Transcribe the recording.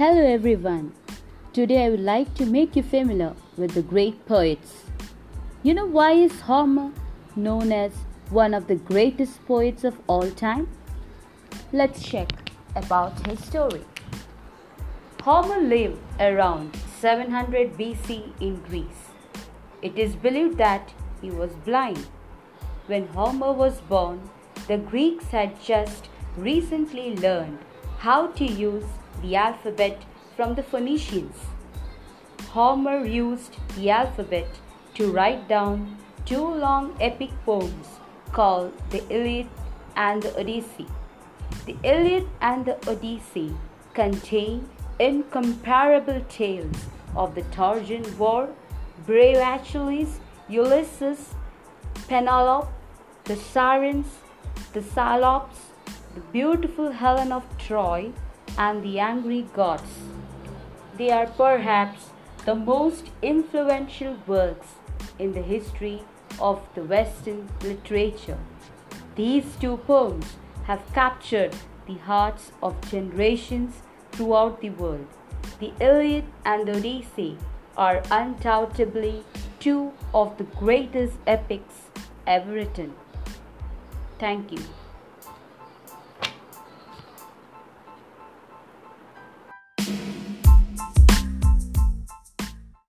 Hello everyone. Today I would like to make you familiar with the great poets. You know why is Homer known as one of the greatest poets of all time? Let's check about his story. Homer lived around 700 BC in Greece. It is believed that he was blind. When Homer was born, the Greeks had just recently learned how to use the alphabet from the Phoenicians. Homer used the alphabet to write down two long epic poems called the Iliad and the Odyssey. The Iliad and the Odyssey contain incomparable tales of the Trojan War, brave Achilles, Ulysses, Penelope, the Sirens, the Cyclops, the beautiful Helen of Troy, and the angry gods. They are perhaps the most influential works in the history of the Western literature. These two poems have captured the hearts of generations throughout the world. The Iliad and the Odyssey are undoubtedly two of the greatest epics ever written. Thank you.